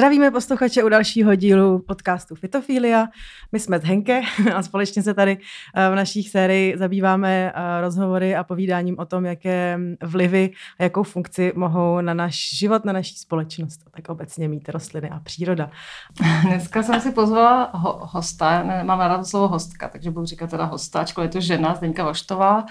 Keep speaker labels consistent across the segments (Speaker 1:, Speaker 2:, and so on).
Speaker 1: Zdravíme posluchače u dalšího dílu podcastu Fitofilia. My jsme z Henke a společně se tady eh, v naší sérii zabýváme eh, rozhovory a povídáním o tom, jaké vlivy a jakou funkci mohou na náš život, na naší společnost tak obecně mít rostliny a příroda.
Speaker 2: Dneska jsem si pozvala ho- hosta, mám ráda slovo hostka, takže budu říkat teda hosta, ačkoliv je to žena, Zdeňka Voštová.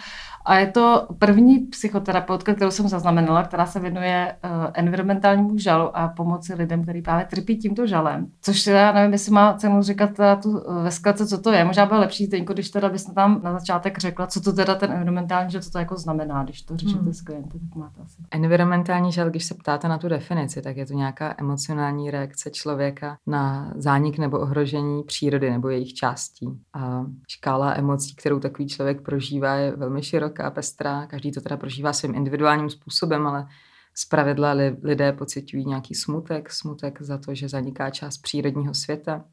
Speaker 2: A je to první psychoterapeutka, kterou jsem zaznamenala, která se věnuje uh, environmentálnímu žalu a pomoci lidem, kteří právě trpí tímto žalem. Což teda nevím, jestli má cenu říkat teda tu ve zkratce, co to je. Možná bylo lepší, Zdeňko, když teda byste tam na začátek řekla, co to teda ten environmentální žal, co to jako znamená, když to řešíte hmm. s klienty, tak máte asi.
Speaker 3: Environmentální žal, když se ptáte na tu definici, tak je to nějaká emocionální reakce člověka na zánik nebo ohrožení přírody nebo jejich částí. A škála emocí, kterou takový člověk prožívá, je velmi široká široká, pestrá, každý to teda prožívá svým individuálním způsobem, ale pravidla lidé pocitují nějaký smutek, smutek za to, že zaniká část přírodního světa,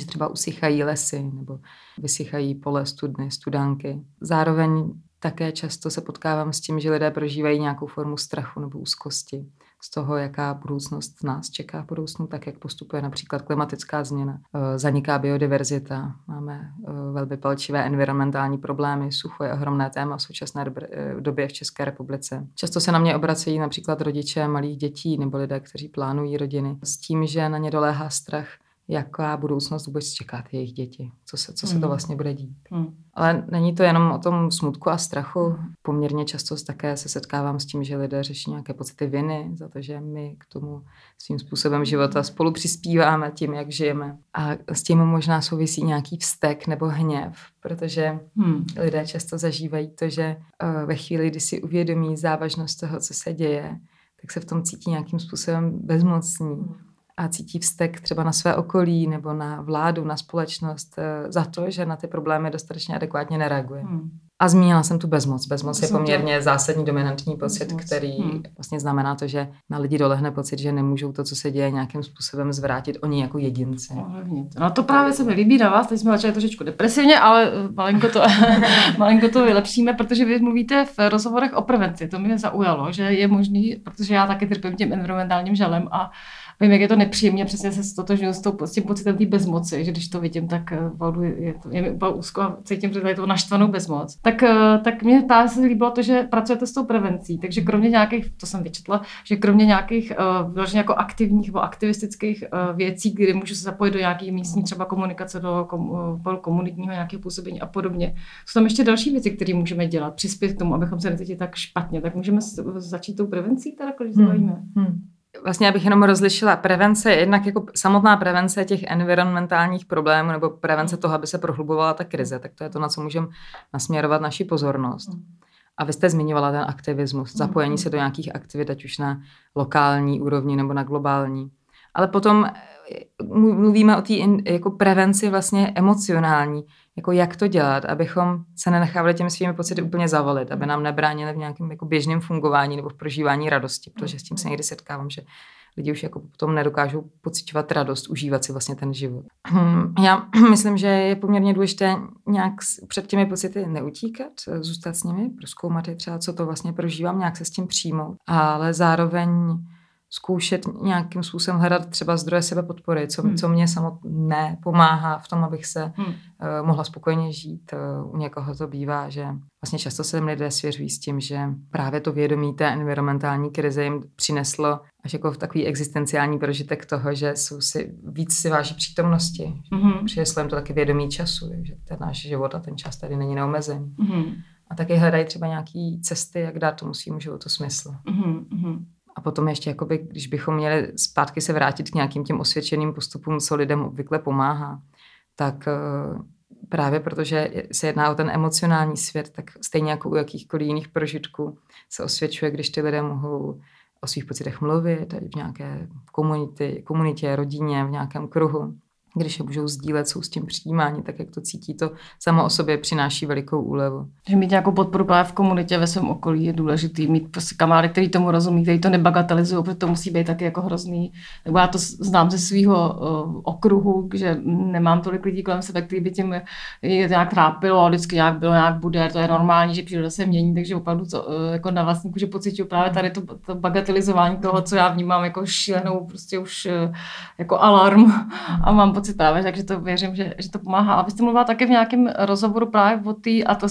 Speaker 3: že třeba usychají lesy nebo vysychají pole, studny, studánky. Zároveň také často se potkávám s tím, že lidé prožívají nějakou formu strachu nebo úzkosti z toho, jaká budoucnost nás čeká v budoucnu, tak jak postupuje například klimatická změna. Eh, zaniká biodiverzita, máme eh, velmi palčivé environmentální problémy, sucho je ohromné téma v současné eh, době v České republice. Často se na mě obracejí například rodiče malých dětí nebo lidé, kteří plánují rodiny s tím, že na ně doléhá strach jaká budoucnost vůbec čeká ty jejich děti, co se, co se to hmm. vlastně bude dít. Hmm. Ale není to jenom o tom smutku a strachu. Poměrně často také se setkávám s tím, že lidé řeší nějaké pocity viny za to, že my k tomu svým způsobem života spolu přispíváme tím, jak žijeme. A s tím možná souvisí nějaký vztek nebo hněv, protože hmm. lidé často zažívají to, že uh, ve chvíli, kdy si uvědomí závažnost toho, co se děje, tak se v tom cítí nějakým způsobem bezmocní. Hmm a cítí vztek třeba na své okolí nebo na vládu, na společnost eh, za to, že na ty problémy dostatečně adekvátně nereaguje. Hmm. A zmínila jsem tu bezmoc. Bezmoc je poměrně to... zásadní dominantní pocit, bezmoc. který hmm. vlastně znamená to, že na lidi dolehne pocit, že nemůžou to, co se děje, nějakým způsobem zvrátit oni jako jedinci.
Speaker 2: No to právě se mi líbí na vás, teď jsme začali trošičku depresivně, ale eh, malinko to, malinko to vylepšíme, protože vy mluvíte v rozhovorech o prevenci. To mě zaujalo, že je možný, protože já taky trpím tím environmentálním žalem a vím, jak je to nepříjemně, přesně se stotožňuji s, s tím pocitem té bezmoci, že když to vidím, tak uh, je, to, je mi úplně úzko a cítím, že je to naštvanou bezmoc. Tak, uh, tak mě právě se líbilo to, že pracujete s tou prevencí, takže kromě nějakých, to jsem vyčetla, že kromě nějakých uh, jako aktivních nebo aktivistických uh, věcí, kdy můžu se zapojit do nějaké místní třeba komunikace, do kom, uh, komunitního nějakého působení a podobně, jsou tam ještě další věci, které můžeme dělat, přispět k tomu, abychom se necítili tak špatně, tak můžeme začít tou prevencí, teda, když se hmm. Hmm.
Speaker 3: Vlastně, abych jenom rozlišila, prevence, jednak jako samotná prevence těch environmentálních problémů nebo prevence toho, aby se prohlubovala ta krize, tak to je to, na co můžeme nasměrovat naši pozornost. A vy jste zmiňovala ten aktivismus, zapojení se do nějakých aktivit, ať už na lokální úrovni nebo na globální. Ale potom mluvíme o té jako prevenci vlastně emocionální, jako jak to dělat, abychom se nenechávali těmi svými pocity úplně zavolit, aby nám nebránili v nějakém jako běžném fungování nebo v prožívání radosti, protože s tím se někdy setkávám, že lidi už jako potom nedokážou pocitovat radost, užívat si vlastně ten život. Já myslím, že je poměrně důležité nějak před těmi pocity neutíkat, zůstat s nimi, proskoumat je třeba, co to vlastně prožívám, nějak se s tím přijmout, ale zároveň zkoušet nějakým způsobem hledat třeba zdroje sebepodpory, co, hmm. co mě samotné pomáhá v tom, abych se hmm. uh, mohla spokojeně žít. Uh, u někoho to bývá, že vlastně často se lidé svěřují s tím, že právě to vědomí té environmentální krize jim přineslo až jako v takový existenciální prožitek toho, že jsou si víc si váží přítomnosti. Mm-hmm. Přineslo jim to taky vědomí času, že ten náš život a ten čas tady není neomezený. Mm-hmm. A taky hledají třeba nějaké cesty, jak dát tomu svým životu smysl. Mm-hmm. A potom ještě, jakoby, když bychom měli zpátky se vrátit k nějakým těm osvědčeným postupům, co lidem obvykle pomáhá, tak eh, právě protože se jedná o ten emocionální svět, tak stejně jako u jakýchkoliv jiných prožitků se osvědčuje, když ty lidé mohou o svých pocitech mluvit v nějaké komunitě, komunitě, rodině, v nějakém kruhu. Když je můžou sdílet, jsou s tím přijímáni, tak jak to cítí, to samo o sobě přináší velikou úlevu.
Speaker 2: Že mít nějakou podporu právě v komunitě ve svém okolí je důležitý. Mít prostě kamarády, který tomu rozumí, který to nebagatelizují, protože to musí být taky jako hrozný. Nebo já to znám ze svého uh, okruhu, že nemám tolik lidí kolem sebe, který by tím je nějak trápilo a vždycky nějak bylo, nějak bude, to je normální, že příroda se mění, takže opravdu to, uh, jako na vlastní kůži pocituju právě tady to, to bagatelizování toho, co já vnímám jako šílenou, prostě už uh, jako alarm a mám pocit právě, takže to věřím, že, že to pomáhá. A vy jste mluvila také v nějakém rozhovoru právě o té, a to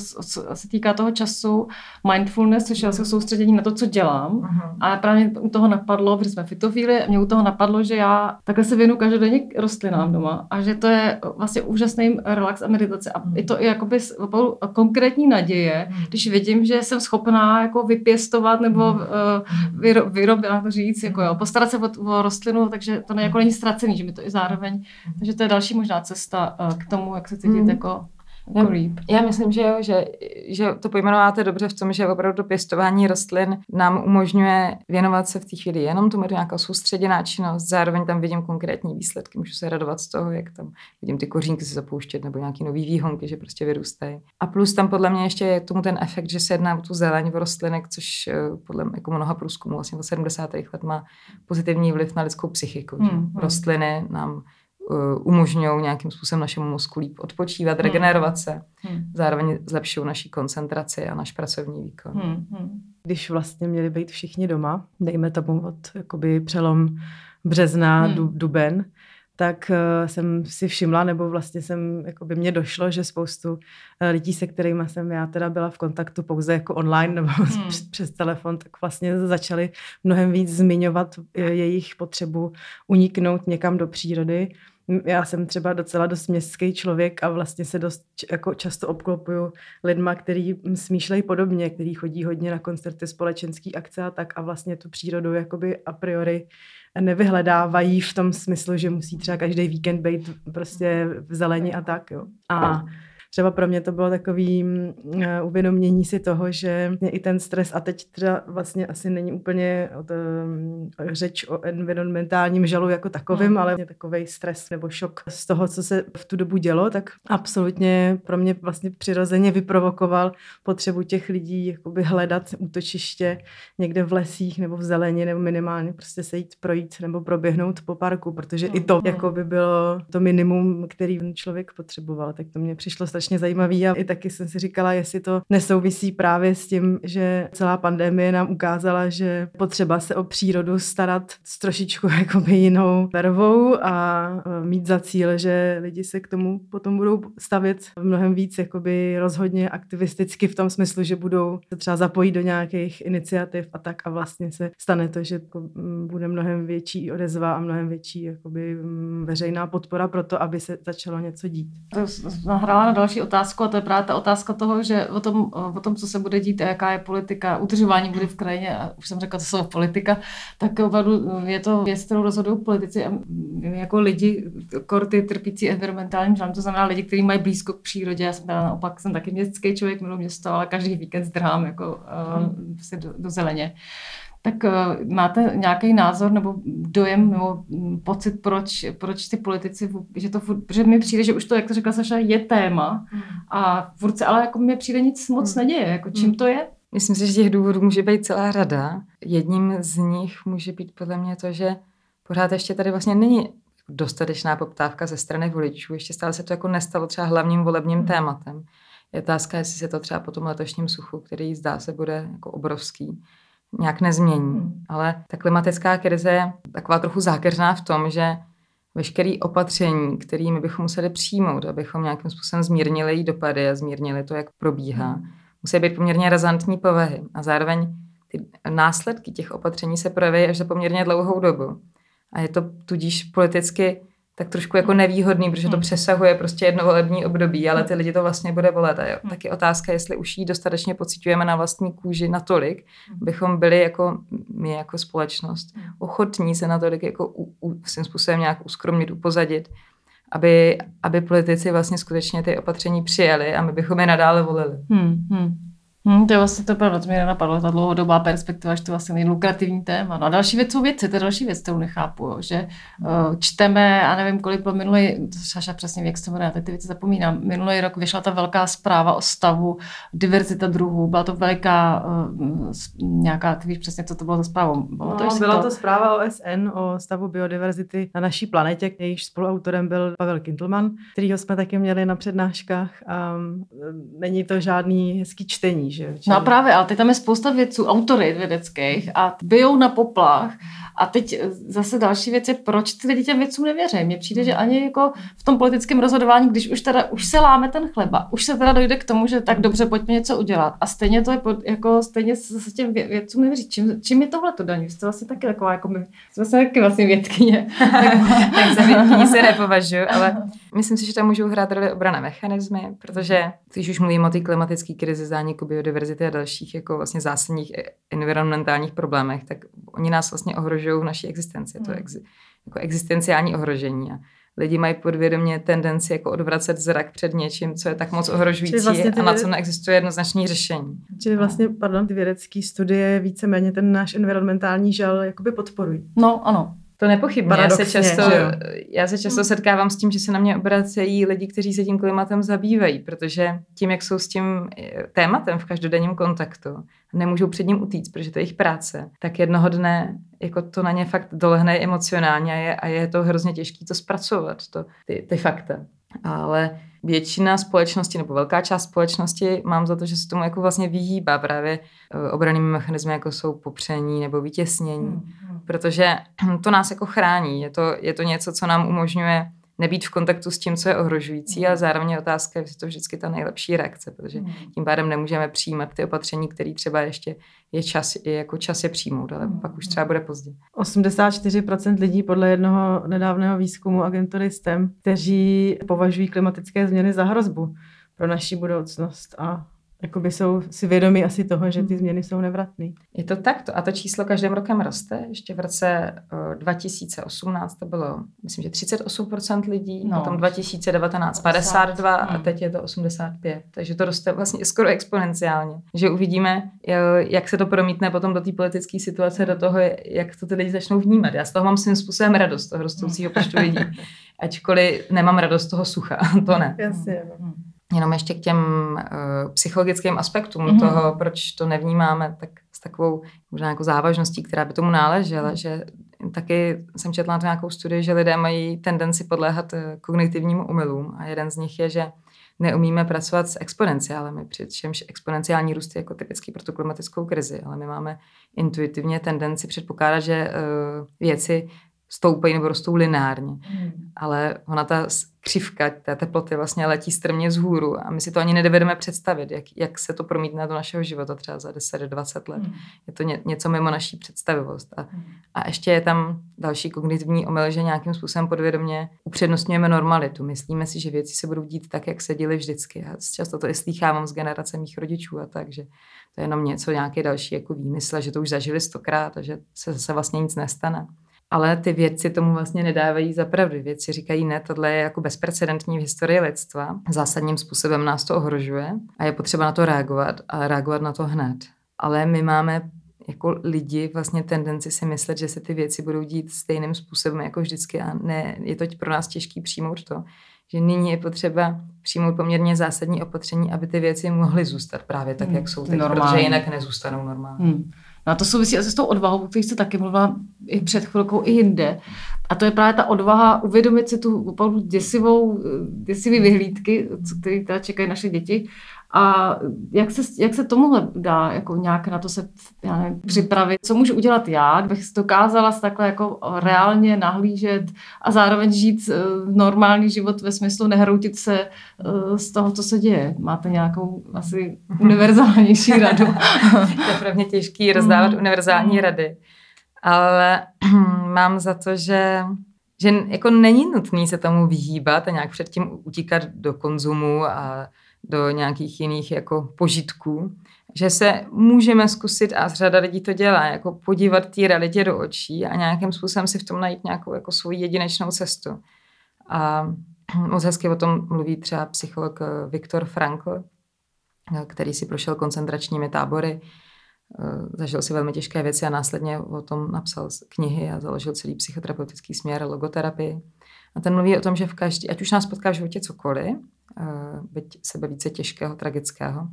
Speaker 2: se týká toho času mindfulness, což je asi soustředění na to, co dělám. Uh-huh. A právě u toho napadlo, protože jsme fitofíli, mě u toho napadlo, že já takhle se věnu každodenně rostlinám doma a že to je vlastně úžasný relax a meditace. A je to i jakoby konkrétní naděje, když vidím, že jsem schopná jako vypěstovat nebo uh, vyrobit, to říct, jako jo, postarat se o, o rostlinu, takže to ne, jako není ztracený, že mi to i zároveň, takže to je další možná cesta uh, k tomu, jak se cítit mm. jako
Speaker 3: já, já myslím, že jo, že, že to pojmenováte dobře v tom, že opravdu pěstování rostlin nám umožňuje věnovat se v té chvíli jenom tomu, je to nějaká soustředěná činnost, zároveň tam vidím konkrétní výsledky, můžu se radovat z toho, jak tam vidím ty kořínky se zapouštět nebo nějaký nový výhonky, že prostě vyrůstají. A plus tam podle mě ještě je tomu ten efekt, že se jedná o tu zeleň v rostlinek, což eh, podle jako mnoha průzkumů vlastně v 70. let má pozitivní vliv na lidskou psychiku. Hmm, hmm. Rostliny nám umožňují nějakým způsobem našemu mozku líp odpočívat, hmm. regenerovat se. Hmm. Zároveň zlepšují naší koncentraci a náš pracovní výkon. Hmm.
Speaker 1: Hmm. Když vlastně měli být všichni doma, dejme tomu od jakoby přelom března, hmm. duben, tak uh, jsem si všimla, nebo vlastně jsem, jako by mě došlo, že spoustu uh, lidí, se kterými jsem já teda byla v kontaktu pouze jako online nebo hmm. přes, přes telefon, tak vlastně začali mnohem víc zmiňovat jejich potřebu uniknout někam do přírody já jsem třeba docela dost městský člověk a vlastně se dost jako často obklopuju lidma, který smýšlejí podobně, který chodí hodně na koncerty, společenský akce a tak a vlastně tu přírodu jakoby a priori nevyhledávají v tom smyslu, že musí třeba každý víkend být prostě v zelení a tak, jo. A třeba pro mě to bylo takový uh, uvědomění si toho, že mě i ten stres, a teď teda vlastně asi není úplně o to, um, řeč o environmentálním žalu jako takovým, mm. ale mě takový stres nebo šok z toho, co se v tu dobu dělo, tak absolutně pro mě vlastně přirozeně vyprovokoval potřebu těch lidí jakoby hledat útočiště někde v lesích nebo v zelení nebo minimálně prostě se jít projít nebo proběhnout po parku, protože mm. i to jako by bylo to minimum, který člověk potřeboval. Tak to mě přišlo strašně zajímavý a i taky jsem si říkala, jestli to nesouvisí právě s tím, že celá pandemie nám ukázala, že potřeba se o přírodu starat s trošičku jakoby jinou vervou a e, mít za cíl, že lidi se k tomu potom budou stavět mnohem víc jakoby rozhodně aktivisticky v tom smyslu, že budou se třeba zapojit do nějakých iniciativ a tak a vlastně se stane to, že jako, bude mnohem větší odezva a mnohem větší jakoby veřejná podpora pro to, aby se začalo něco dít.
Speaker 2: To nahrála na další otázku a to je právě ta otázka toho, že o tom, o tom co se bude dít a jaká je politika, udržování bude v krajině, a už jsem řekla to slovo politika, tak opravdu je to věc, kterou rozhodují politici a jako lidi, korty trpící environmentálním žalem, to znamená lidi, kteří mají blízko k přírodě. Já jsem teda naopak, jsem taky městský člověk, miluji město, ale každý víkend zdrhám jako uh, do, do zeleně. Tak uh, máte nějaký názor nebo dojem nebo mm, pocit, proč, proč ty politici, že to furt, že mi přijde, že už to, jak to řekla Saša, je téma mm. a furt se, ale jako mi přijde nic moc mm. neděje, jako čím mm. to je?
Speaker 3: Myslím si, že těch důvodů může být celá řada. Jedním z nich může být podle mě to, že pořád ještě tady vlastně není dostatečná poptávka ze strany voličů. Ještě stále se to jako nestalo třeba hlavním volebním tématem. Je otázka, jestli se to třeba po tom letošním suchu, který zdá se bude jako obrovský, nějak nezmění. Hmm. Ale ta klimatická krize je taková trochu zákeřná v tom, že veškeré opatření, kterými bychom museli přijmout, abychom nějakým způsobem zmírnili její dopady a zmírnili to, jak probíhá, hmm. musí být poměrně razantní povahy. A zároveň ty následky těch opatření se projeví až za poměrně dlouhou dobu. A je to tudíž politicky tak trošku jako nevýhodný, protože to hmm. přesahuje prostě jedno volební období, ale ty lidi to vlastně bude volet. A jo, hmm. taky otázka, jestli už ji dostatečně pocitujeme na vlastní kůži natolik, hmm. bychom byli jako my jako společnost ochotní se natolik jako u, u, svým způsobem nějak uskromnit, upozadit, aby, aby politici vlastně skutečně ty opatření přijali a my bychom je nadále volili. Hmm, hmm.
Speaker 2: Hmm, to je vlastně to pravda, to mě nenapadlo, ta dlouhodobá perspektiva, že to je vlastně nejlukrativní téma. No a další věc jsou věci, to je další věc, kterou nechápu, jo, že uh, čteme, a nevím, kolik po minulý, Saša přesně věk se jmenuje, teď ty věci zapomínám, minulý rok vyšla ta velká zpráva o stavu diverzita druhů, byla to veliká uh, nějaká, ty víš přesně, co to bylo za zprávu.
Speaker 1: Bylo to, no, byla to? to zpráva OSN o stavu biodiverzity na naší planetě, jejíž spoluautorem byl Pavel Kintelman, kterýho jsme taky měli na přednáškách a není to žádný hezký čtení, že?
Speaker 2: No a právě, ale teď tam je spousta vědců, autorit vědeckých a bijou na poplach a teď zase další věc je, proč ty lidi těm věcům nevěří. Mně přijde, že ani jako v tom politickém rozhodování, když už teda už se láme ten chleba, už se teda dojde k tomu, že tak dobře, pojďme něco udělat. A stejně to je pod, jako stejně se těm vědcům nevěří. Čím, čím je tohle to daní? Jste vlastně taky taková, jako my jsme vlastně taky vlastně vědkyně.
Speaker 3: tak za vědkyni se nepovažuji, ale myslím si, že tam můžou hrát roli obrané mechanismy, protože když už mluvím o té klimatické krizi, zániku biodiverzity a dalších jako vlastně zásadních environmentálních problémech, tak oni nás vlastně ohrožují v naší existenci. Je to hmm. ex, jako existenciální ohrožení. A lidi mají podvědomě tendenci jako odvracet zrak před něčím, co je tak moc ohrožující vlastně a na co neexistuje jednoznačné řešení.
Speaker 1: Čili vlastně, pardon, ty vědecké studie víceméně ten náš environmentální žal jakoby podporují.
Speaker 2: No, ano.
Speaker 3: To nepochybně. Já se, často, já se často setkávám s tím, že se na mě obracejí lidi, kteří se tím klimatem zabývají, protože tím, jak jsou s tím eh, tématem v každodenním kontaktu, nemůžou před ním utíct, protože to je jejich práce, tak jednoho dne jako to na ně fakt dolehne emocionálně a je, a je to hrozně těžké to zpracovat, to, ty, ty fakta. Ale většina společnosti nebo velká část společnosti mám za to, že se tomu jako vlastně vyhýbá právě eh, obranými mechanismy, jako jsou popření nebo vytěsnění, hmm, hmm. protože to nás jako chrání. Je to, je to něco, co nám umožňuje nebýt v kontaktu s tím, co je ohrožující, a zároveň je otázka, jestli to vždycky ta nejlepší reakce, protože hmm. tím pádem nemůžeme přijímat ty opatření, které třeba ještě je čas, je jako čas je přijmout, ale pak už třeba bude pozdě.
Speaker 1: 84% lidí podle jednoho nedávného výzkumu agentury STEM, kteří považují klimatické změny za hrozbu pro naši budoucnost a jakoby jsou si vědomi asi toho, že ty hmm. změny jsou nevratné.
Speaker 3: Je to takto a to číslo každým rokem roste. Ještě v roce 2018 to bylo, myslím, že 38% lidí, no. potom 2019 52 a hmm. teď je to 85. Takže to roste vlastně skoro exponenciálně. Že uvidíme, jak se to promítne potom do té politické situace, do toho, jak to ty lidi začnou vnímat. Já z toho mám svým způsobem radost, toho rostoucího počtu lidí. Ačkoliv nemám radost toho sucha, to ne.
Speaker 1: Jasně. No.
Speaker 3: Jenom ještě k těm uh, psychologickým aspektům mm-hmm. toho, proč to nevnímáme tak s takovou možná jako závažností, která by tomu náležela, že taky jsem četla na to nějakou studii, že lidé mají tendenci podléhat uh, kognitivním umylům a jeden z nich je, že neumíme pracovat s exponenciálemi, přičemž exponenciální růst je jako typický pro tu klimatickou krizi, ale my máme intuitivně tendenci předpokládat, že uh, věci stoupají nebo rostou lineárně. Hmm. Ale ona ta křivka té teploty vlastně letí strmě vzhůru a my si to ani nedovedeme představit, jak, jak se to promítne do našeho života třeba za 10-20 let. Hmm. Je to ně, něco mimo naší představivost. A, hmm. a ještě je tam další kognitivní omyl, že nějakým způsobem podvědomě upřednostňujeme normalitu. Myslíme si, že věci se budou dít tak, jak se děly vždycky. A často to i slýchávám z generace mých rodičů a tak, že to je jenom něco, nějaký další jako výmysl, že to už zažili stokrát a že se zase vlastně nic nestane. Ale ty vědci tomu vlastně nedávají za pravdu. Vědci říkají, ne, tohle je jako bezprecedentní v historii lidstva. Zásadním způsobem nás to ohrožuje a je potřeba na to reagovat a reagovat na to hned. Ale my máme jako lidi vlastně tendenci si myslet, že se ty věci budou dít stejným způsobem jako vždycky a ne, je to pro nás těžký přijmout to, že nyní je potřeba přijmout poměrně zásadní opatření, aby ty věci mohly zůstat právě tak, jak jsou teď, Normální. protože jinak nezůstanou normálně. Hmm.
Speaker 2: No a to souvisí asi s tou odvahou, o které jste taky mluvila i před chvilkou, i jinde. A to je právě ta odvaha uvědomit si tu opravdu děsivou, děsivý vyhlídky, které teda čekají naše děti a jak se, jak se tomuhle dá jako nějak na to se já nevím, připravit? Co můžu udělat já, kdybych si dokázala takhle jako reálně nahlížet a zároveň žít uh, normální život ve smyslu nehroutit se uh, z toho, co se děje? Máte nějakou asi univerzálnější radu?
Speaker 3: to je pro mě těžký rozdávat mm. univerzální mm. rady. Ale mám za to, že že jako není nutný se tomu vyhýbat a nějak předtím utíkat do konzumu a do nějakých jiných jako požitků, že se můžeme zkusit a řada lidí to dělá, jako podívat té realitě do očí a nějakým způsobem si v tom najít nějakou jako svoji jedinečnou cestu. A moc hezky o tom mluví třeba psycholog eh, Viktor Frankl, který si prošel koncentračními tábory, zažil si velmi těžké věci a následně o tom napsal knihy a založil celý psychoterapeutický směr logoterapii. A ten mluví o tom, že v každý, ať už nás potká v životě cokoliv, byť sebe více těžkého, tragického,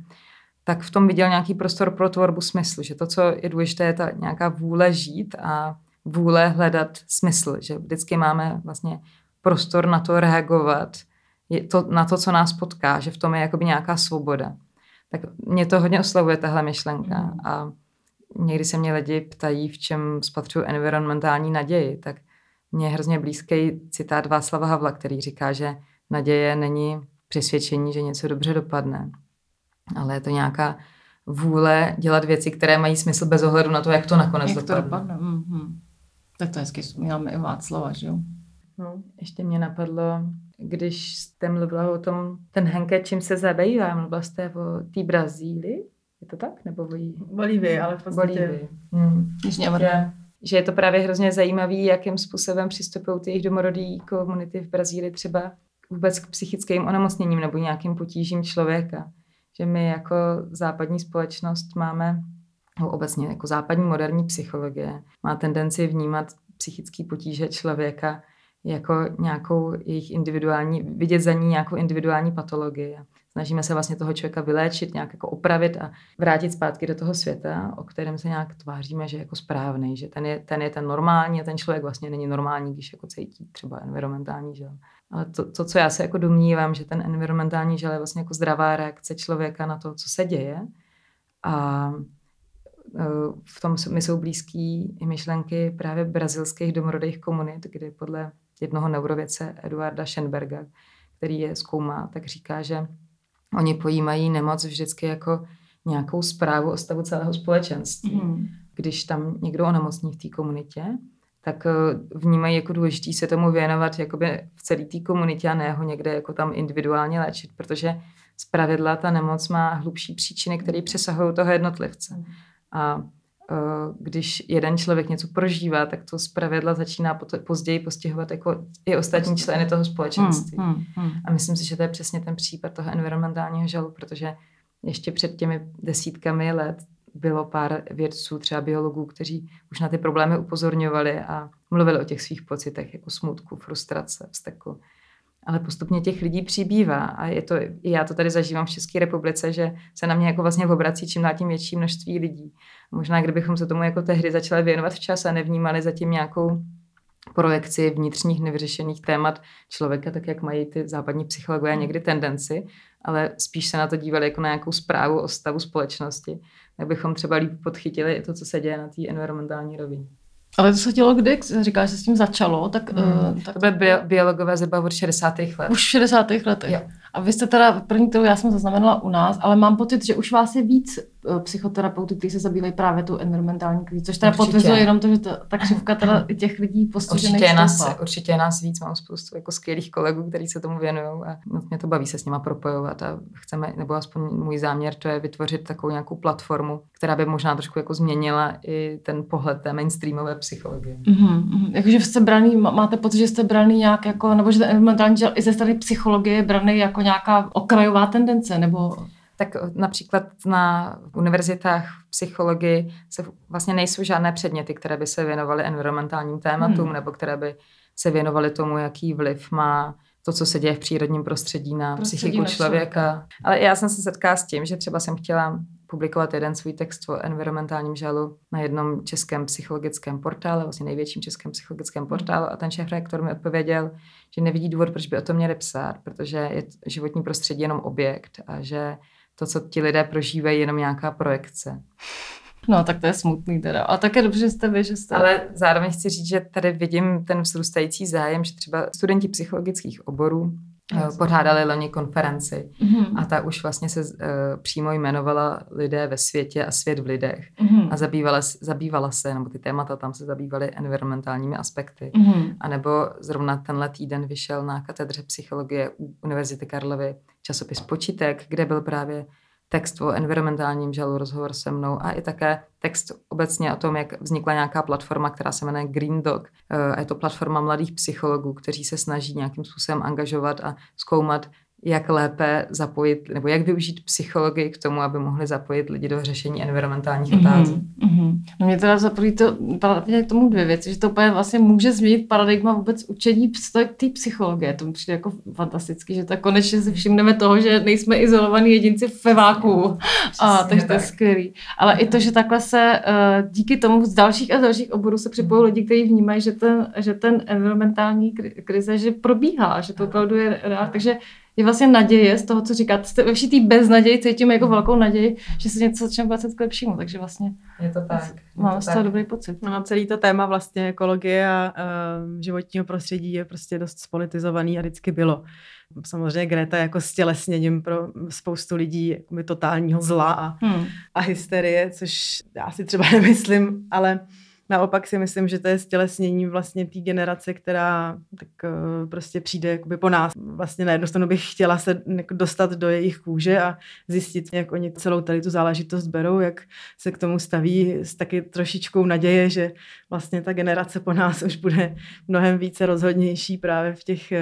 Speaker 3: tak v tom viděl nějaký prostor pro tvorbu smyslu, že to, co je důležité, je ta nějaká vůle žít a vůle hledat smysl, že vždycky máme vlastně prostor na to reagovat, je to, na to, co nás potká, že v tom je jakoby nějaká svoboda. Tak mě to hodně oslavuje, tahle myšlenka. A někdy se mě lidi ptají, v čem spatřují environmentální naději, tak mě je hrozně blízký citát Václava Havla, který říká, že naděje není přesvědčení, že něco dobře dopadne, ale je to nějaká vůle dělat věci, které mají smysl bez ohledu na to, jak to nakonec jak dopadne. To dopadne.
Speaker 2: Mm-hmm. Tak to hezky vzpomínáme i Václava, že jo?
Speaker 3: No, ještě mě napadlo, když jste mluvila o tom, ten Henke, čím se zabývá, mluvila jste o té Brazílii, je to tak? Nebo o
Speaker 1: Bolívii, ale v podstatě... Bolívii.
Speaker 3: Hmm. Že, že je to právě hrozně zajímavý, jakým způsobem přistupují ty jejich domorodí komunity v Brazílii třeba vůbec k psychickým onemocněním nebo nějakým potížím člověka. Že my jako západní společnost máme, no obecně jako západní moderní psychologie, má tendenci vnímat psychické potíže člověka jako nějakou jejich individuální, vidět za ní nějakou individuální patologii. Snažíme se vlastně toho člověka vyléčit, nějak jako opravit a vrátit zpátky do toho světa, o kterém se nějak tváříme, že je jako správný, že ten je, ten je ten normální a ten člověk vlastně není normální, když jako cítí třeba environmentální žel. Ale to, to, co já se jako domnívám, že ten environmentální žel je vlastně jako zdravá reakce člověka na to, co se děje a e, v tom mi jsou blízký i myšlenky právě brazilských domorodých komunit, kdy podle jednoho neurovědce Eduarda Schenberga, který je zkoumá, tak říká, že oni pojímají nemoc vždycky jako nějakou zprávu o stavu celého společenství. Mm. Když tam někdo onemocní v té komunitě, tak eh, vnímají jako důležitý se tomu věnovat jakoby v celé té komunitě a ne ho někde jako tam individuálně léčit, protože zpravidla ta nemoc má hlubší příčiny, které přesahují toho jednotlivce. A Eh, když jeden člověk něco prožívá, tak to zpravidla začíná později postihovat jako i ostatní členy toho společenství. Hmm, hmm, hmm. A myslím si, že to je přesně ten případ toho environmentálního žalu, protože ještě před těmi desítkami let bylo pár vědců, třeba biologů, kteří už na ty problémy upozorňovali a mluvili o těch svých pocitech, jako smutku, frustrace, vzteku ale postupně těch lidí přibývá a je to, já to tady zažívám v České republice, že se na mě jako vlastně obrací čím dál tím větší množství lidí. Možná kdybychom se tomu jako tehdy začali věnovat včas a nevnímali zatím nějakou projekci vnitřních nevyřešených témat člověka, tak jak mají ty západní psychologové někdy tendenci, ale spíš se na to dívali jako na nějakou zprávu o stavu společnosti, tak bychom třeba líp podchytili i to, co se děje na té environmentální rovině.
Speaker 2: Ale to se dělo kdy? Říkáš, že se s tím začalo? Tak,
Speaker 3: hmm. uh, tak... To byly bio, biologové zhruba od 60. let.
Speaker 2: Už v 60. letech. Jo. A vy jste teda, první to já jsem zaznamenala u nás, ale mám pocit, že už vás je víc uh, psychoterapeutů, kteří se zabývají právě tu environmentální krizí, což teda potvrzuje jenom to, že ta, ta křivka teda těch lidí postižených
Speaker 3: určitě je, nás, určitě je nás víc, mám spoustu jako skvělých kolegů, kteří se tomu věnují a mě to baví se s nima propojovat a chceme, nebo aspoň můj záměr, to je vytvořit takovou nějakou platformu, která by možná trošku jako změnila i ten pohled té mainstreamové psychologie.
Speaker 2: Mm-hmm. Jakože jste braný, máte pocit, že jste braný nějak jako, nebo že ten environmentální i ze strany psychologie braný jako nějaká okrajová tendence, nebo...
Speaker 3: Tak například na univerzitách v psychologii se vlastně nejsou žádné předměty, které by se věnovaly environmentálním tématům hmm. nebo které by se věnovaly tomu, jaký vliv má to, co se děje v přírodním prostředí na prostředí psychiku na člověka. člověka. Ale já jsem se setkala s tím, že třeba jsem chtěla publikovat jeden svůj text o environmentálním žalu na jednom českém psychologickém portále, vlastně největším českém psychologickém hmm. portálu a ten šéf rektor mi odpověděl, že nevidí důvod, proč by o tom měli psát, protože je životní prostředí jenom objekt a že to, co ti lidé prožívají, je jenom nějaká projekce.
Speaker 2: No, tak to je smutný teda. A také dobře, že jste vy, že jste...
Speaker 3: Ale zároveň chci říct, že tady vidím ten vzrůstající zájem, že třeba studenti psychologických oborů. Pořádali loni konferenci mm-hmm. a ta už vlastně se uh, přímo jmenovala Lidé ve světě a svět v lidech mm-hmm. a zabývala, zabývala se, nebo ty témata tam se zabývaly environmentálními aspekty. Mm-hmm. A nebo zrovna tenhle týden vyšel na katedře psychologie Univerzity Karlovy časopis Počítek, kde byl právě text o environmentálním žalu, rozhovor se mnou a i také text obecně o tom, jak vznikla nějaká platforma, která se jmenuje Green Dog. Eh, je to platforma mladých psychologů, kteří se snaží nějakým způsobem angažovat a zkoumat, jak lépe zapojit, nebo jak využít psychologii k tomu, aby mohli zapojit lidi do řešení environmentálních mm-hmm. otázek. Mm-hmm.
Speaker 2: No mě teda zapojí to k tomu dvě věci, že to úplně vlastně může změnit paradigma vůbec učení té psychologie. To mi přijde jako fantasticky, že tak konečně si všimneme toho, že nejsme izolovaní jedinci ve váku. A takže to je skvělý. Ale i to, že takhle se uh, díky tomu z dalších a dalších oborů se připojují lidi, kteří vnímají, že ten, že ten environmentální krize že probíhá, že to opravdu je reál. Takže je vlastně naděje z toho, co říkáte. Ve vší té beznaději cítím jako velkou naději, že se něco začne vracet k lepšímu. Takže vlastně
Speaker 3: je to tak.
Speaker 2: Mám z toho dobrý pocit.
Speaker 1: No, celý to téma vlastně ekologie a uh, životního prostředí je prostě dost spolitizovaný a vždycky bylo. Samozřejmě Greta jako stělesněním pro spoustu lidí jakoby totálního zla a, hmm. a hysterie, což já si třeba nemyslím, ale Naopak si myslím, že to je stělesnění vlastně té generace, která tak uh, prostě přijde jakoby po nás. Vlastně na jednu stranu bych chtěla se jako dostat do jejich kůže a zjistit, jak oni celou tady tu záležitost berou, jak se k tomu staví s taky trošičkou naděje, že vlastně ta generace po nás už bude mnohem více rozhodnější právě v těch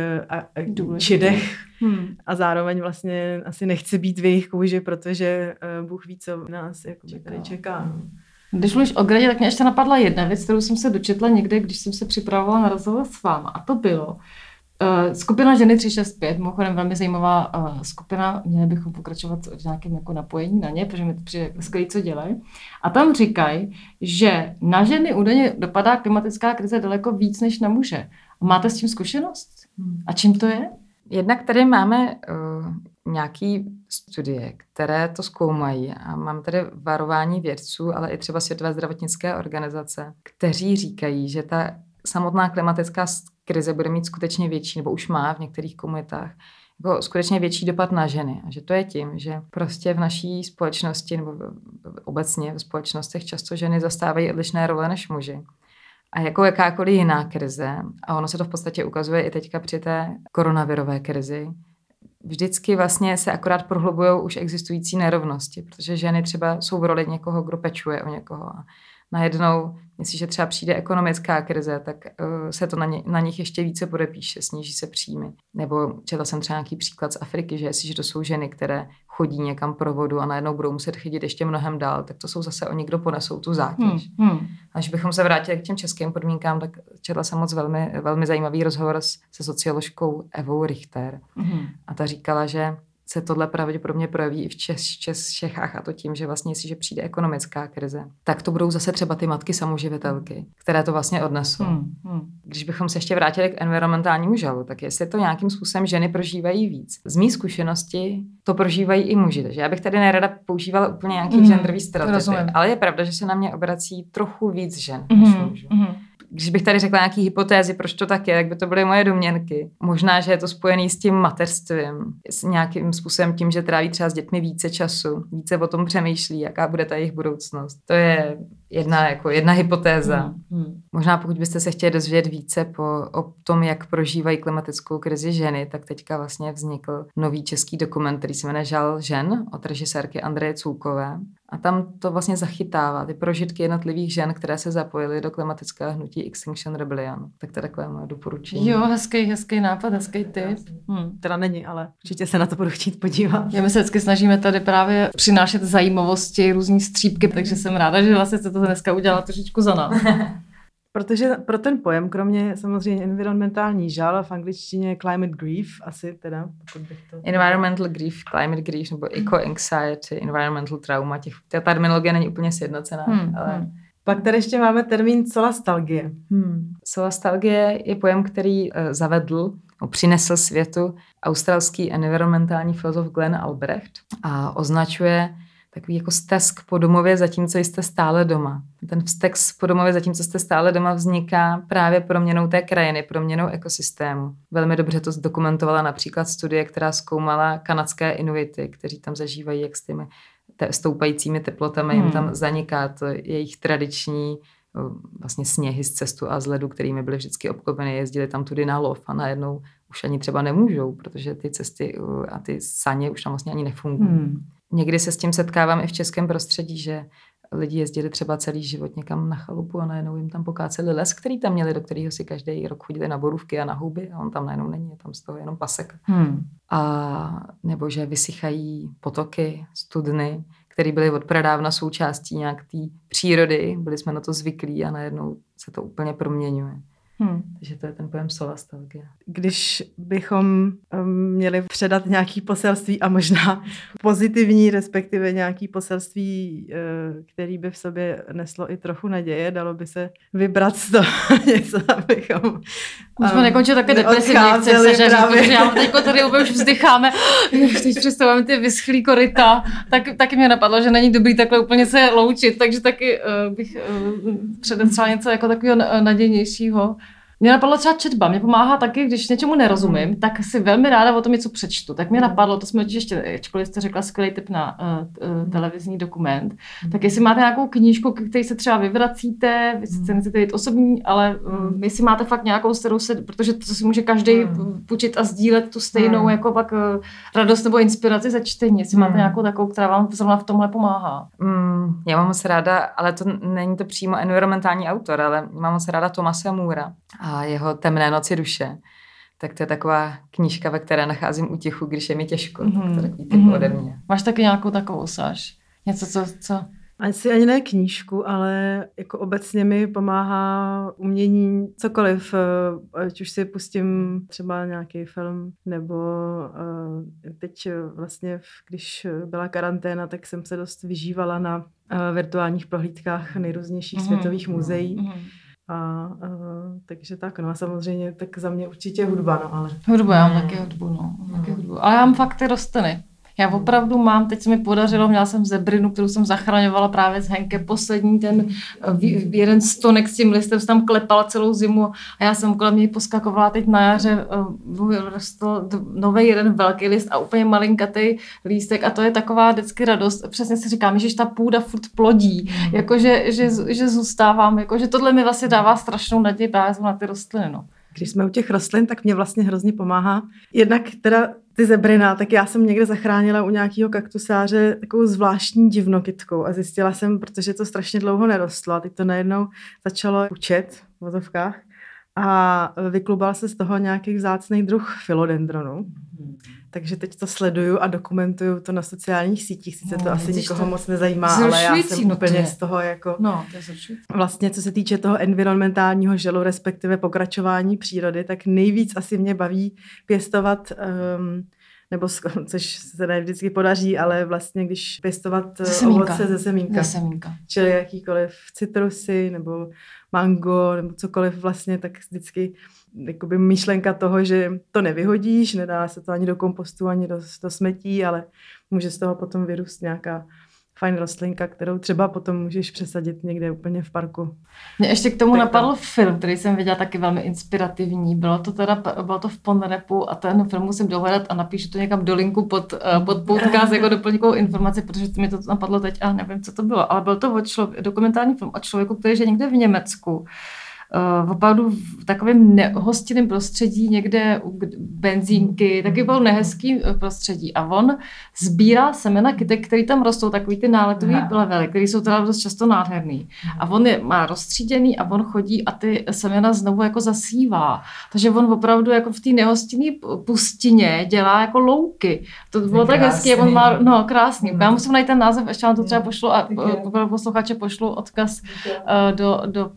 Speaker 1: uh, čidech. Hmm. A zároveň vlastně asi nechci být v jejich kůži, protože uh, Bůh ví, co nás jako tady čeká. No.
Speaker 2: Když mluvíš o gradě, tak mě ještě napadla jedna věc, kterou jsem se dočetla někde, když jsem se připravovala na rozhovor s váma. A to bylo uh, skupina Ženy 365, mimochodem velmi zajímavá uh, skupina, měli bychom pokračovat v nějakém jako napojení na ně, protože mi to přijde skvělé, co dělají. A tam říkají, že na ženy údajně dopadá klimatická krize daleko víc než na muže. Máte s tím zkušenost? Hmm. A čím to je?
Speaker 3: Jednak tady máme uh, nějaký studie, které to zkoumají a mám tady varování vědců, ale i třeba Světové zdravotnické organizace, kteří říkají, že ta samotná klimatická krize bude mít skutečně větší, nebo už má v některých komunitách, jako skutečně větší dopad na ženy. A že to je tím, že prostě v naší společnosti nebo obecně v společnostech často ženy zastávají odlišné role než muži. A jako jakákoliv jiná krize, a ono se to v podstatě ukazuje i teďka při té koronavirové krizi, vždycky vlastně se akorát prohlubují už existující nerovnosti, protože ženy třeba jsou v roli někoho, kdo pečuje o někoho. A najednou, jestliže třeba přijde ekonomická krize, tak uh, se to na, ně, na nich ještě více podepíše, sníží se příjmy. Nebo četla jsem třeba nějaký příklad z Afriky, že jestliže to jsou ženy, které chodí někam pro vodu a najednou budou muset chodit ještě mnohem dál, tak to jsou zase oni, kdo ponesou tu zátěž. Hmm, hmm. Až bychom se vrátili k těm českým podmínkám, tak četla jsem moc velmi, velmi zajímavý rozhovor se socioložkou Evou Richter. Hmm. A ta říkala, že se tohle pravděpodobně projeví i v Čes, Čes, Čechách a to tím, že vlastně jestliže přijde ekonomická krize, tak to budou zase třeba ty matky samoživitelky, které to vlastně odnesou. Hmm, hmm. Když bychom se ještě vrátili k environmentálnímu žalu, tak jestli to nějakým způsobem ženy prožívají víc. Z mý zkušenosti to prožívají i muži, takže já bych tady nerada používala úplně nějaký hmm, genderový stereotypy, ale je pravda, že se na mě obrací trochu víc žen hmm, než mužů. Hmm když bych tady řekla nějaký hypotézy, proč to tak je, tak by to byly moje domněnky. Možná, že je to spojený s tím mateřstvím, s nějakým způsobem tím, že tráví třeba s dětmi více času, více o tom přemýšlí, jaká bude ta jejich budoucnost. To je jedna, jako jedna hypotéza. Hmm. Hmm. Možná pokud byste se chtěli dozvědět více po, o tom, jak prožívají klimatickou krizi ženy, tak teďka vlastně vznikl nový český dokument, který se jmenuje Žal žen od režisérky Andreje Cůkové. A tam to vlastně zachytává ty prožitky jednotlivých žen, které se zapojily do klimatického hnutí Extinction Rebellion. Tak to je takové moje doporučení.
Speaker 2: Jo, hezký, hezký nápad, hezký tip.
Speaker 1: Hmm, teda není, ale určitě se na to budu chtít podívat.
Speaker 2: Já my se vždycky snažíme tady právě přinášet zajímavosti, různý střípky, takže jsem ráda, že vlastně se to dneska udělala trošičku za nás.
Speaker 1: Protože pro ten pojem, kromě samozřejmě environmentální žal, v angličtině climate grief, asi teda, pokud bych to...
Speaker 3: Environmental grief, climate grief, nebo eco-anxiety, environmental trauma, těch, ta terminologie není úplně sjednocená, hmm, ale... Hmm.
Speaker 1: Pak tady ještě máme termín solastalgie.
Speaker 3: Hmm. Solastalgie je pojem, který uh, zavedl, přinesl světu australský environmentální filozof Glenn Albrecht a označuje takový jako stesk po domově, zatímco jste stále doma. Ten vztek po domově, zatímco jste stále doma, vzniká právě proměnou té krajiny, proměnou ekosystému. Velmi dobře to zdokumentovala například studie, která zkoumala kanadské inuity, kteří tam zažívají jak s těmi te, stoupajícími teplotami, hmm. jim tam zaniká to jejich tradiční vlastně sněhy z cestu a z ledu, kterými byly vždycky obklopeny, jezdili tam tudy na lov a najednou už ani třeba nemůžou, protože ty cesty a ty saně už tam vlastně ani nefungují. Hmm. Někdy se s tím setkávám i v českém prostředí, že lidi jezdili třeba celý život někam na chalupu a najednou jim tam pokáceli les, který tam měli, do kterého si každý rok chodili na borůvky a na houby a on tam najednou není, je tam z toho jenom pasek. Hmm. A nebo že vysychají potoky, studny, které byly od pradávna součástí nějak té přírody, byli jsme na to zvyklí a najednou se to úplně proměňuje. Hmm. Takže to je ten pojem solastalgie.
Speaker 1: Když bychom um, měli předat nějaký poselství a možná pozitivní, respektive nějaký poselství, uh, který by v sobě neslo i trochu naděje, dalo by se vybrat z toho něco, abychom
Speaker 2: Můžeme um, nekončit také depresivně, chce se, že protože já teď tady už vzdycháme, teď představujeme ty vyschlý koryta, tak, taky mě napadlo, že není dobrý takhle úplně se loučit, takže taky uh, bych uh, předestřela něco jako takového nadějnějšího. Mě napadlo třeba četba, mě pomáhá taky, když něčemu nerozumím, hmm. tak si velmi ráda o tom něco přečtu. Tak mě hmm. napadlo, to jsme ještě, ačkoliv jste řekla skvělý tip na uh, uh, televizní dokument, hmm. tak jestli máte nějakou knížku, který se třeba vyvracíte, vy sice nechcete jít osobní, ale um, jestli máte fakt nějakou, kterou se, protože to si může každý hmm. půjčit a sdílet tu stejnou hmm. jako pak uh, radost nebo inspiraci za čtení, jestli hmm. máte nějakou takovou, která vám zrovna v tomhle pomáhá.
Speaker 3: Hmm, já mám moc ráda, ale to není to přímo environmentální autor, ale mám moc ráda Tomase Můra a jeho Temné noci duše, tak to je taková knížka, ve které nacházím útěchu, když je mi těžko. Mm-hmm. Tak to mhm. takový typ mm-hmm. ode mě.
Speaker 2: Máš taky nějakou takovou, Sáš? Něco, co, co
Speaker 1: asi ani ne knížku, ale jako obecně mi pomáhá umění cokoliv. Eh, ať už si pustím třeba nějaký film, nebo eh, teď vlastně, když byla karanténa, tak jsem se dost vyžívala na eh, virtuálních prohlídkách nejrůznějších mm-hmm. světových muzeí. Mm-hmm a, a takže tak, no a samozřejmě tak za mě určitě hudba, no ale.
Speaker 2: Hudba, já mám taky hudbu, no. Taky hudbu. Ale já mám fakt ty rostliny. Já opravdu mám, teď se mi podařilo, měla jsem zebrinu, kterou jsem zachraňovala právě z Henke, poslední ten jeden stonek s tím listem, jsem tam klepala celou zimu a já jsem kolem něj poskakovala teď na jaře, eh, rostl nový jeden velký list a úplně malinkatý lístek a to je taková vždycky radost. Přesně si říkám, že ta půda furt plodí, mm. jakože že, že zůstávám, jakože tohle mi vlastně dává strašnou naději právě na ty rostliny. No.
Speaker 1: Když jsme u těch rostlin, tak mě vlastně hrozně pomáhá. Jednak teda ty zebrina, tak já jsem někde zachránila u nějakého kaktusáře takovou zvláštní divnokytkou a zjistila jsem, protože to strašně dlouho nerostlo a teď to najednou začalo učet v vozovkách a vyklubal se z toho nějaký vzácný druh filodendronu. Takže teď to sleduju a dokumentuju to na sociálních sítích. Sice to no, asi nikoho to moc nezajímá, ale já jsem no úplně z toho jako...
Speaker 2: No, to je
Speaker 1: Vlastně, co se týče toho environmentálního želu, respektive pokračování přírody, tak nejvíc asi mě baví pěstovat um, nebo což se ne vždycky podaří, ale vlastně když pěstovat ze ovoce ze semínka.
Speaker 2: Ze semínka.
Speaker 1: Čili jakýkoliv citrusy nebo mango nebo cokoliv vlastně, tak vždycky jakoby myšlenka toho, že to nevyhodíš, nedá se to ani do kompostu, ani do, do smetí, ale může z toho potom vyrůst nějaká fajn rostlinka, kterou třeba potom můžeš přesadit někde úplně v parku.
Speaker 2: Mě ještě k tomu tak napadl to. film, který jsem viděla taky velmi inspirativní. Bylo to teda, bylo to v Ponrepu a ten film musím dohledat a napíšu to někam do linku pod, eh, pod podcast jako doplňkovou informaci, protože to mi to napadlo teď a nevím, co to bylo. Ale byl to o člověk, dokumentární film o člověku, který je někde v Německu uh, opravdu v takovém nehostinném prostředí, někde u benzínky, taky byl nehezký eh, prostředí. A on sbírá semena kytek, které tam rostou, takový ty náletový levely, které jsou teda dost často nádherný. A on je má rozstříděný a on chodí a ty semena znovu jako zasívá. Takže on opravdu jako v té nehostinné pustině dělá jako louky. To bylo tak hezké, on má, no krásný. Já musím najít ten název, ještě vám to třeba pošlu a pro posluchače pošlu odkaz uh, do, do uh,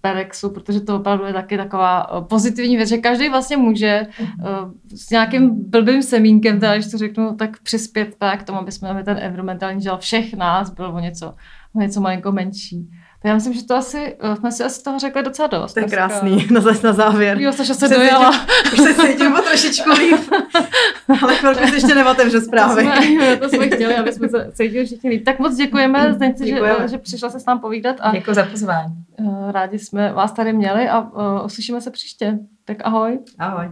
Speaker 2: Perexu, protože to opravdu je taky taková eh, pozitivní věc, že každý vlastně může uh, s nějakým blbým semínkem, teda, když to řeknu, tak přispět tak k tomu, aby jsme ten environmentální žel všech nás byl o něco, o něco malinko menší. Já myslím, že to asi, eh, jsme si asi toho řekli docela dost.
Speaker 1: To je krásný, na, na závěr.
Speaker 2: Jo, Saša se dojela.
Speaker 1: Už se cítím o trošičku líp, ale chvilku se ještě neotevře zprávy.
Speaker 2: To jsme, to jsme chtěli, aby jsme se cítili všichni líp. Tak moc děkujeme, Zdeňci, že, že přišla se s nám povídat.
Speaker 3: A Děkuji za pozvání.
Speaker 2: Eh, rádi jsme vás tady měli a uh, uslyšíme se příště. Tak ahoj.
Speaker 3: Ahoj.